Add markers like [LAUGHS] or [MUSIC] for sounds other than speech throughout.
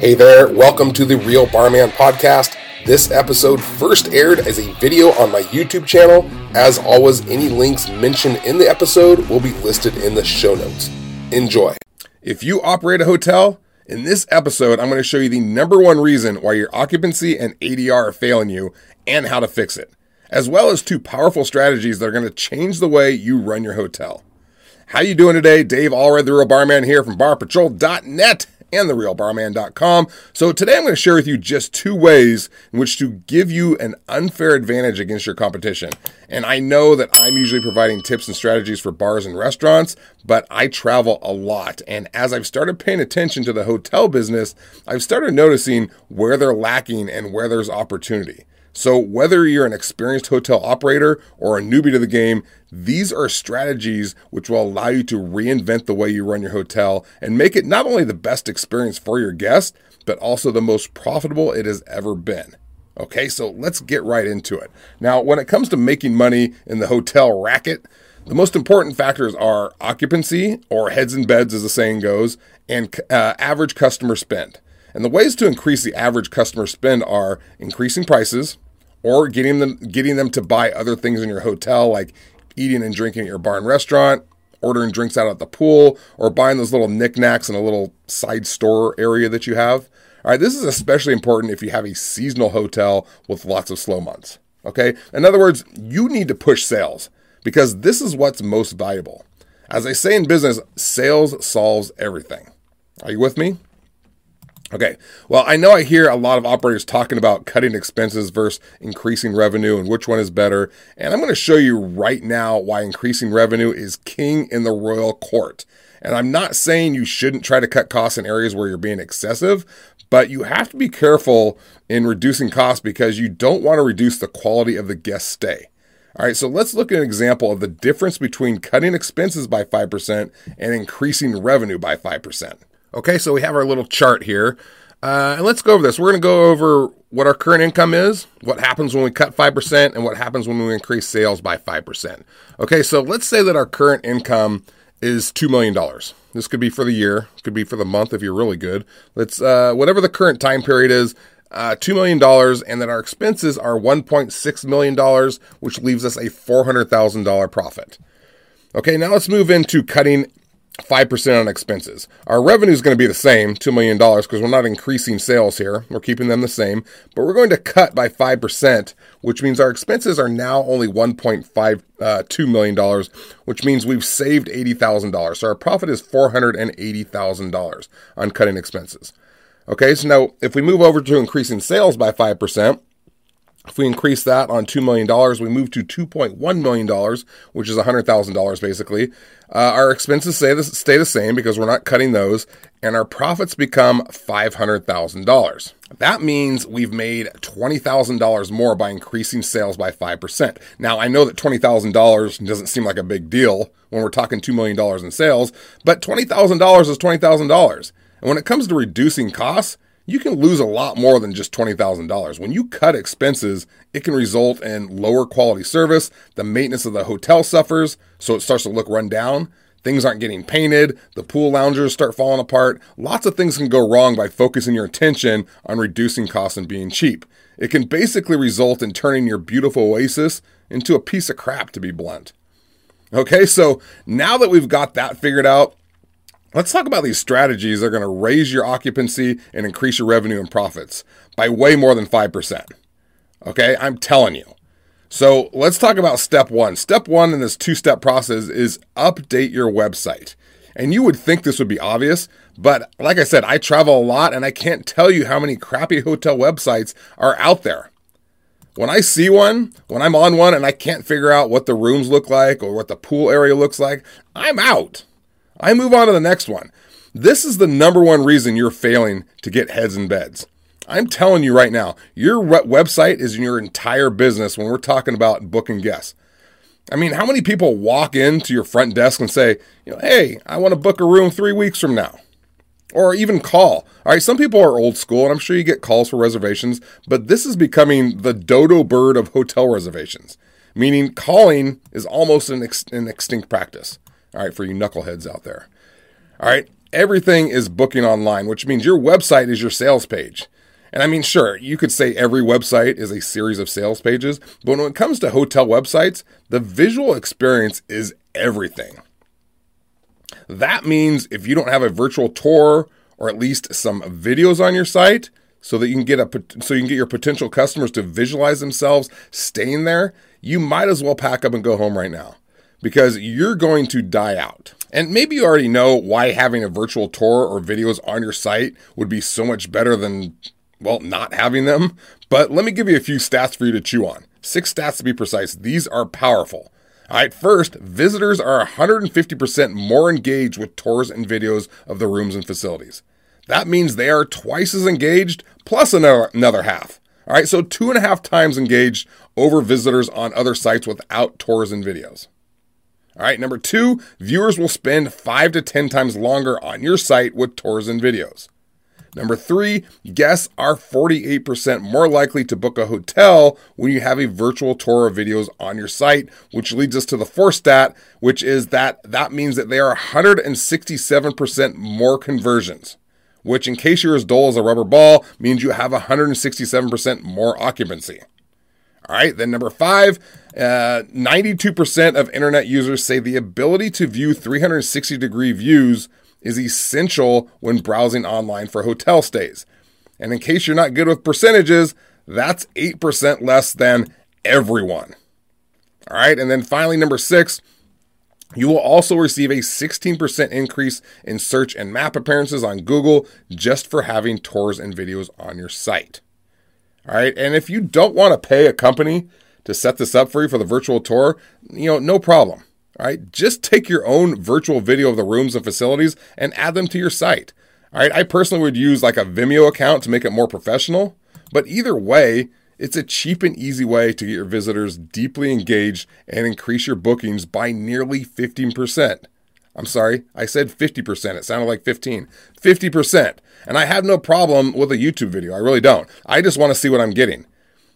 Hey there, welcome to the Real Barman Podcast. This episode first aired as a video on my YouTube channel. As always, any links mentioned in the episode will be listed in the show notes. Enjoy. If you operate a hotel, in this episode, I'm going to show you the number one reason why your occupancy and ADR are failing you and how to fix it, as well as two powerful strategies that are going to change the way you run your hotel. How you doing today? Dave Allred, the Real Barman here from barpatrol.net and therealbarman.com. So today I'm going to share with you just two ways in which to give you an unfair advantage against your competition. And I know that I'm usually providing tips and strategies for bars and restaurants, but I travel a lot. And as I've started paying attention to the hotel business, I've started noticing where they're lacking and where there's opportunity. So, whether you're an experienced hotel operator or a newbie to the game, these are strategies which will allow you to reinvent the way you run your hotel and make it not only the best experience for your guests, but also the most profitable it has ever been. Okay, so let's get right into it. Now, when it comes to making money in the hotel racket, the most important factors are occupancy, or heads and beds, as the saying goes, and uh, average customer spend. And the ways to increase the average customer spend are increasing prices or getting them getting them to buy other things in your hotel like eating and drinking at your bar and restaurant, ordering drinks out at the pool, or buying those little knickknacks in a little side store area that you have. All right, this is especially important if you have a seasonal hotel with lots of slow months. Okay? In other words, you need to push sales because this is what's most valuable. As I say in business, sales solves everything. Are you with me? Okay. Well, I know I hear a lot of operators talking about cutting expenses versus increasing revenue and which one is better. And I'm going to show you right now why increasing revenue is king in the royal court. And I'm not saying you shouldn't try to cut costs in areas where you're being excessive, but you have to be careful in reducing costs because you don't want to reduce the quality of the guest stay. All right, so let's look at an example of the difference between cutting expenses by 5% and increasing revenue by 5%. Okay, so we have our little chart here. Uh, and let's go over this. We're going to go over what our current income is, what happens when we cut 5%, and what happens when we increase sales by 5%. Okay, so let's say that our current income is $2 million. This could be for the year, could be for the month if you're really good. Let's, uh, whatever the current time period is, uh, $2 million, and that our expenses are $1.6 million, which leaves us a $400,000 profit. Okay, now let's move into cutting 5% on expenses. Our revenue is going to be the same, $2 million, because we're not increasing sales here. We're keeping them the same, but we're going to cut by 5%, which means our expenses are now only $1.52 uh, million, which means we've saved $80,000. So our profit is $480,000 on cutting expenses. Okay, so now if we move over to increasing sales by 5%, if we increase that on $2 million, we move to $2.1 million, which is $100,000 basically. Uh, our expenses stay the, stay the same because we're not cutting those, and our profits become $500,000. That means we've made $20,000 more by increasing sales by 5%. Now, I know that $20,000 doesn't seem like a big deal when we're talking $2 million in sales, but $20,000 is $20,000. And when it comes to reducing costs, you can lose a lot more than just $20,000. When you cut expenses, it can result in lower quality service, the maintenance of the hotel suffers, so it starts to look run down. Things aren't getting painted, the pool loungers start falling apart. Lots of things can go wrong by focusing your attention on reducing costs and being cheap. It can basically result in turning your beautiful oasis into a piece of crap, to be blunt. Okay, so now that we've got that figured out, Let's talk about these strategies that are going to raise your occupancy and increase your revenue and profits by way more than 5%. Okay, I'm telling you. So let's talk about step one. Step one in this two step process is update your website. And you would think this would be obvious, but like I said, I travel a lot and I can't tell you how many crappy hotel websites are out there. When I see one, when I'm on one and I can't figure out what the rooms look like or what the pool area looks like, I'm out. I move on to the next one. This is the number one reason you're failing to get heads in beds. I'm telling you right now, your website is your entire business when we're talking about booking guests. I mean, how many people walk into your front desk and say, you know, hey, I want to book a room three weeks from now? Or even call. All right, some people are old school, and I'm sure you get calls for reservations, but this is becoming the dodo bird of hotel reservations, meaning calling is almost an, ex- an extinct practice. All right, for you knuckleheads out there. All right. everything is booking online, which means your website is your sales page. And I mean, sure, you could say every website is a series of sales pages, but when it comes to hotel websites, the visual experience is everything. That means if you don't have a virtual tour or at least some videos on your site so that you can get a so you can get your potential customers to visualize themselves staying there, you might as well pack up and go home right now because you're going to die out. And maybe you already know why having a virtual tour or videos on your site would be so much better than well, not having them. But let me give you a few stats for you to chew on. Six stats to be precise. These are powerful. All right, first, visitors are 150% more engaged with tours and videos of the rooms and facilities. That means they are twice as engaged plus another, another half. All right, so two and a half times engaged over visitors on other sites without tours and videos. All right, number two, viewers will spend five to 10 times longer on your site with tours and videos. Number three, guests are 48% more likely to book a hotel when you have a virtual tour of videos on your site, which leads us to the fourth stat, which is that that means that there are 167% more conversions, which, in case you're as dull as a rubber ball, means you have 167% more occupancy. All right, then number five, uh, 92% of internet users say the ability to view 360 degree views is essential when browsing online for hotel stays. And in case you're not good with percentages, that's 8% less than everyone. All right, and then finally, number six, you will also receive a 16% increase in search and map appearances on Google just for having tours and videos on your site. All right, and if you don't want to pay a company to set this up for you for the virtual tour, you know, no problem. All right, just take your own virtual video of the rooms and facilities and add them to your site. All right, I personally would use like a Vimeo account to make it more professional, but either way, it's a cheap and easy way to get your visitors deeply engaged and increase your bookings by nearly 15%. I'm sorry, I said 50%. It sounded like 15. 50%. And I have no problem with a YouTube video. I really don't. I just want to see what I'm getting.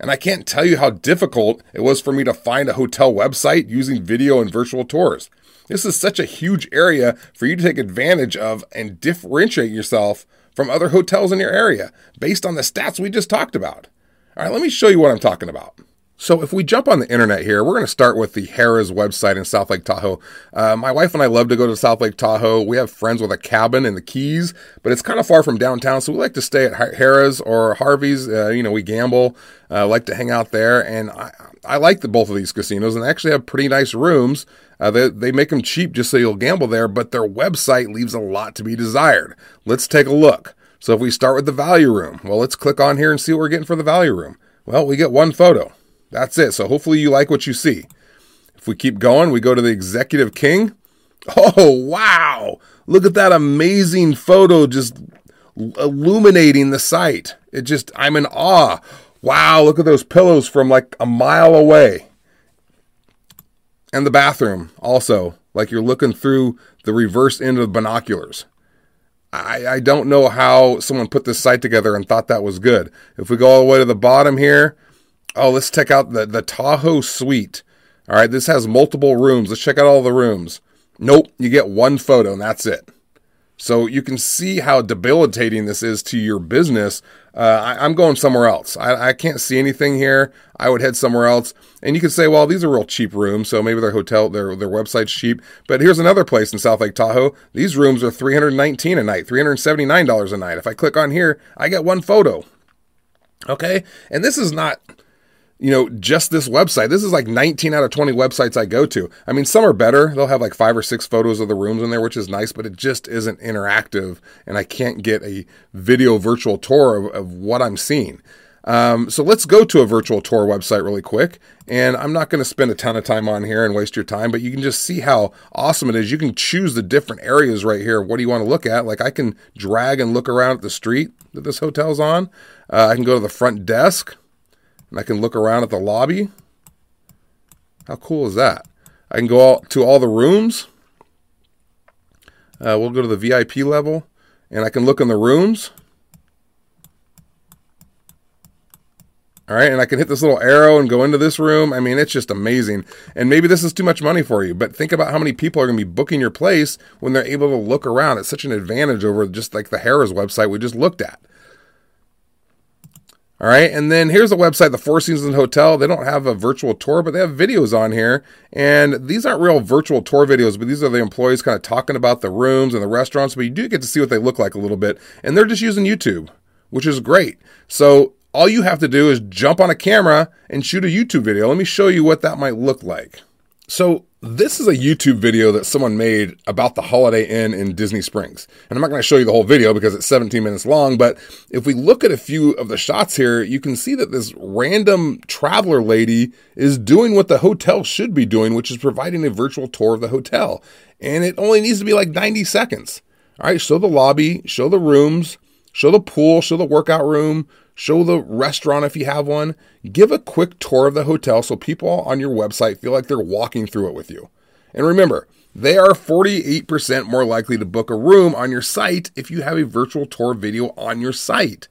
And I can't tell you how difficult it was for me to find a hotel website using video and virtual tours. This is such a huge area for you to take advantage of and differentiate yourself from other hotels in your area based on the stats we just talked about. All right, let me show you what I'm talking about. So if we jump on the internet here, we're going to start with the Harrah's website in South Lake Tahoe. Uh, my wife and I love to go to South Lake Tahoe. We have friends with a cabin in the Keys, but it's kind of far from downtown, so we like to stay at Harrah's or Harvey's. Uh, you know, we gamble, uh, like to hang out there, and I, I like the both of these casinos, and they actually have pretty nice rooms. Uh, they, they make them cheap just so you'll gamble there, but their website leaves a lot to be desired. Let's take a look. So if we start with the value room, well, let's click on here and see what we're getting for the value room. Well, we get one photo. That's it. So hopefully you like what you see. If we keep going, we go to the Executive King. [LAUGHS] Oh, wow. Look at that amazing photo just illuminating the site. It just, I'm in awe. Wow, look at those pillows from like a mile away. And the bathroom also, like you're looking through the reverse end of binoculars. I, I don't know how someone put this site together and thought that was good. If we go all the way to the bottom here, Oh, let's check out the, the Tahoe Suite. All right, this has multiple rooms. Let's check out all the rooms. Nope, you get one photo and that's it. So you can see how debilitating this is to your business. Uh, I, am going somewhere else. I, I, can't see anything here. I would head somewhere else. And you could say, well, these are real cheap rooms, so maybe their hotel, their their website's cheap. But here's another place in South Lake Tahoe. These rooms are 319 a night, 379 dollars a night. If I click on here, I get one photo. Okay, and this is not you know, just this website. This is like 19 out of 20 websites I go to. I mean, some are better. They'll have like five or six photos of the rooms in there, which is nice, but it just isn't interactive. And I can't get a video virtual tour of, of what I'm seeing. Um, so let's go to a virtual tour website really quick. And I'm not going to spend a ton of time on here and waste your time, but you can just see how awesome it is. You can choose the different areas right here. What do you want to look at? Like I can drag and look around at the street that this hotel's on. Uh, I can go to the front desk and I can look around at the lobby. How cool is that? I can go all, to all the rooms. Uh, we'll go to the VIP level and I can look in the rooms. All right. And I can hit this little arrow and go into this room. I mean, it's just amazing. And maybe this is too much money for you, but think about how many people are going to be booking your place when they're able to look around. It's such an advantage over just like the Harrah's website we just looked at. All right. And then here's the website, the Four Seasons Hotel. They don't have a virtual tour, but they have videos on here. And these aren't real virtual tour videos, but these are the employees kind of talking about the rooms and the restaurants. But you do get to see what they look like a little bit. And they're just using YouTube, which is great. So all you have to do is jump on a camera and shoot a YouTube video. Let me show you what that might look like. So this is a YouTube video that someone made about the Holiday Inn in Disney Springs. And I'm not going to show you the whole video because it's 17 minutes long, but if we look at a few of the shots here, you can see that this random traveler lady is doing what the hotel should be doing, which is providing a virtual tour of the hotel. And it only needs to be like 90 seconds. All right, show the lobby, show the rooms, show the pool, show the workout room, show the restaurant if you have one, give a quick tour of the hotel so people on your website feel like they're walking through it with you. And remember, they are 48% more likely to book a room on your site if you have a virtual tour video on your site.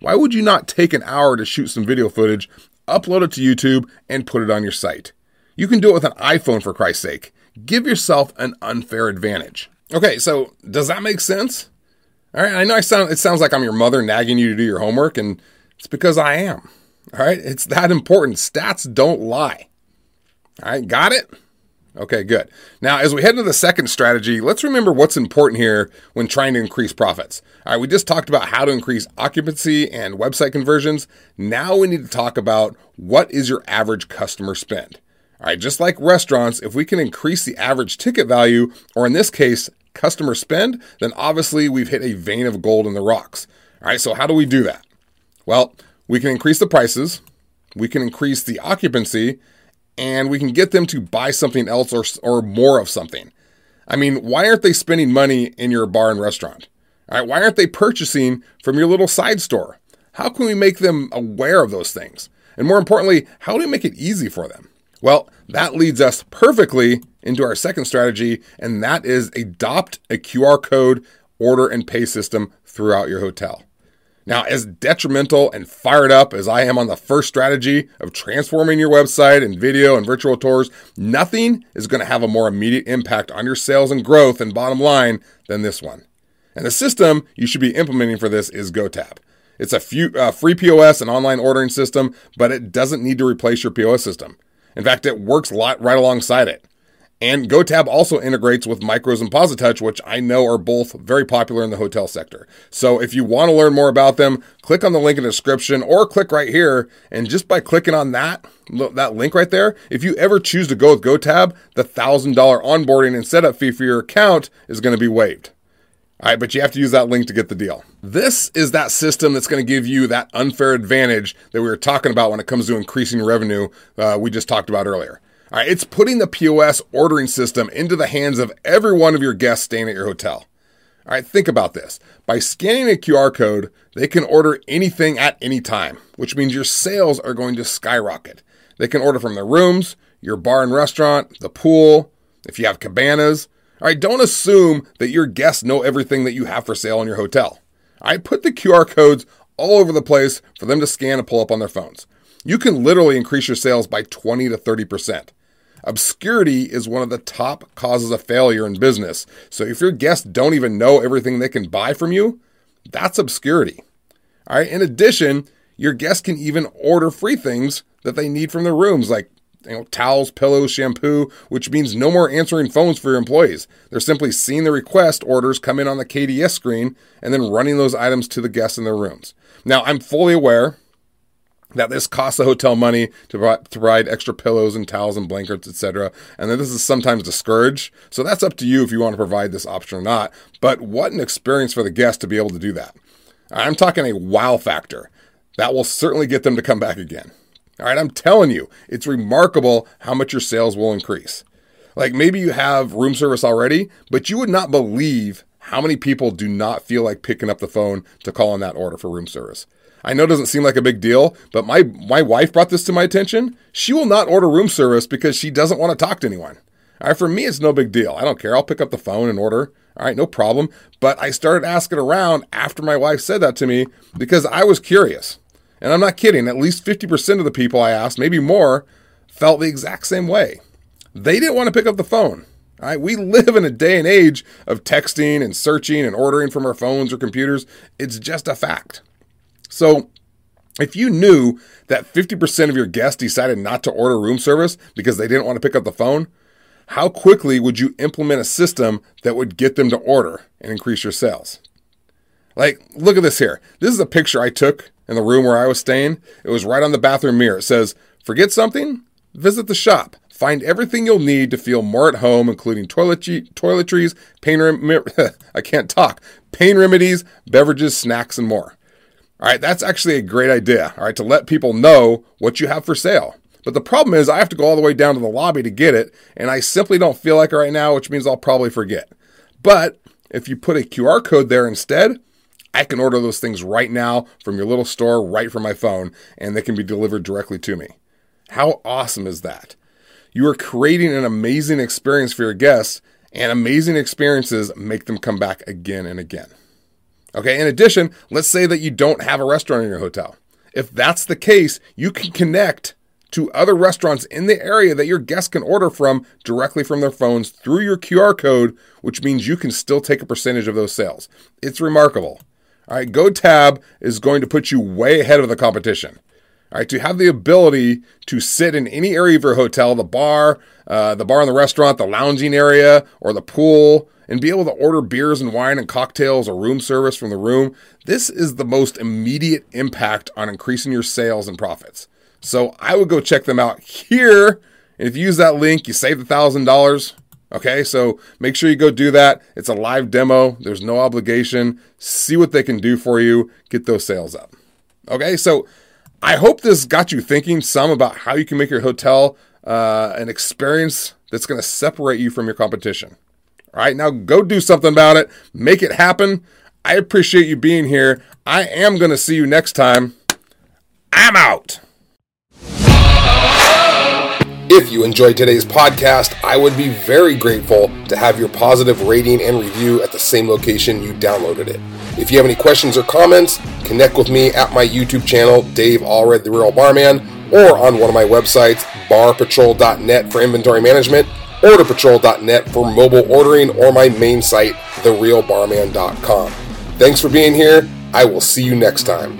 Why would you not take an hour to shoot some video footage, upload it to YouTube, and put it on your site? You can do it with an iPhone for Christ's sake. Give yourself an unfair advantage. Okay, so does that make sense? All right, I know I sound it sounds like I'm your mother nagging you to do your homework, and it's because I am. All right, it's that important. Stats don't lie. All right, got it? Okay, good. Now, as we head into the second strategy, let's remember what's important here when trying to increase profits. All right, we just talked about how to increase occupancy and website conversions. Now we need to talk about what is your average customer spend. All right, just like restaurants, if we can increase the average ticket value, or in this case, customer spend, then obviously we've hit a vein of gold in the rocks. All right, so how do we do that? Well, we can increase the prices, we can increase the occupancy, and we can get them to buy something else or, or more of something. I mean, why aren't they spending money in your bar and restaurant? All right, why aren't they purchasing from your little side store? How can we make them aware of those things? And more importantly, how do we make it easy for them? Well, that leads us perfectly into our second strategy, and that is adopt a QR code order and pay system throughout your hotel. Now, as detrimental and fired up as I am on the first strategy of transforming your website and video and virtual tours, nothing is going to have a more immediate impact on your sales and growth and bottom line than this one. And the system you should be implementing for this is GoTab. It's a few, uh, free POS and online ordering system, but it doesn't need to replace your POS system. In fact, it works right alongside it. And GoTab also integrates with Micros and PosiTouch, which I know are both very popular in the hotel sector. So if you want to learn more about them, click on the link in the description or click right here. And just by clicking on that, that link right there, if you ever choose to go with GoTab, the $1,000 onboarding and setup fee for your account is going to be waived. All right, but you have to use that link to get the deal. This is that system that's going to give you that unfair advantage that we were talking about when it comes to increasing revenue uh, we just talked about earlier. It's putting the POS ordering system into the hands of every one of your guests staying at your hotel. All right, think about this. By scanning a QR code, they can order anything at any time, which means your sales are going to skyrocket. They can order from their rooms, your bar and restaurant, the pool, if you have cabanas. All right, don't assume that your guests know everything that you have for sale in your hotel. I put the QR codes all over the place for them to scan and pull up on their phones. You can literally increase your sales by 20 to 30%. Obscurity is one of the top causes of failure in business. So if your guests don't even know everything they can buy from you, that's obscurity. All right. In addition, your guests can even order free things that they need from their rooms, like you know, towels, pillows, shampoo, which means no more answering phones for your employees. They're simply seeing the request orders come in on the KDS screen and then running those items to the guests in their rooms. Now, I'm fully aware that this costs the hotel money to provide extra pillows and towels and blankets, etc., and that this is sometimes discouraged. So that's up to you if you want to provide this option or not. But what an experience for the guest to be able to do that. I'm talking a wow factor. That will certainly get them to come back again. All right, I'm telling you, it's remarkable how much your sales will increase. Like maybe you have room service already, but you would not believe how many people do not feel like picking up the phone to call on that order for room service. I know it doesn't seem like a big deal, but my, my wife brought this to my attention. She will not order room service because she doesn't want to talk to anyone. All right, for me, it's no big deal. I don't care. I'll pick up the phone and order. All right, no problem. But I started asking around after my wife said that to me because I was curious. And I'm not kidding, at least 50% of the people I asked, maybe more, felt the exact same way. They didn't want to pick up the phone. Right? We [LAUGHS] live in a day and age of texting and searching and ordering from our phones or computers. It's just a fact. So, if you knew that 50% of your guests decided not to order room service because they didn't want to pick up the phone, how quickly would you implement a system that would get them to order and increase your sales? Like, look at this here. This is a picture I took in the room where I was staying. It was right on the bathroom mirror. It says, Forget something? Visit the shop. Find everything you'll need to feel more at home, including toiletries, pain rem- [LAUGHS] I can't talk, pain remedies, beverages, snacks, and more. All right, that's actually a great idea. All right, to let people know what you have for sale. But the problem is, I have to go all the way down to the lobby to get it, and I simply don't feel like it right now, which means I'll probably forget. But if you put a QR code there instead, I can order those things right now from your little store right from my phone, and they can be delivered directly to me. How awesome is that? You are creating an amazing experience for your guests, and amazing experiences make them come back again and again. Okay, in addition, let's say that you don't have a restaurant in your hotel. If that's the case, you can connect to other restaurants in the area that your guests can order from directly from their phones through your QR code, which means you can still take a percentage of those sales. It's remarkable. All right, GoTab is going to put you way ahead of the competition. All right, to have the ability to sit in any area of your hotel, the bar, uh, the bar and the restaurant, the lounging area, or the pool, and be able to order beers and wine and cocktails or room service from the room, this is the most immediate impact on increasing your sales and profits. So I would go check them out here. And if you use that link, you save the thousand dollars. Okay, so make sure you go do that. It's a live demo. There's no obligation. See what they can do for you. Get those sales up. Okay, so I hope this got you thinking some about how you can make your hotel uh, an experience that's going to separate you from your competition. All right, now go do something about it. Make it happen. I appreciate you being here. I am going to see you next time. I'm out. If you enjoyed today's podcast, I would be very grateful to have your positive rating and review at the same location you downloaded it. If you have any questions or comments, connect with me at my YouTube channel, Dave Allred, The Real Barman, or on one of my websites, barpatrol.net for inventory management, orderpatrol.net for mobile ordering, or my main site, therealbarman.com. Thanks for being here. I will see you next time.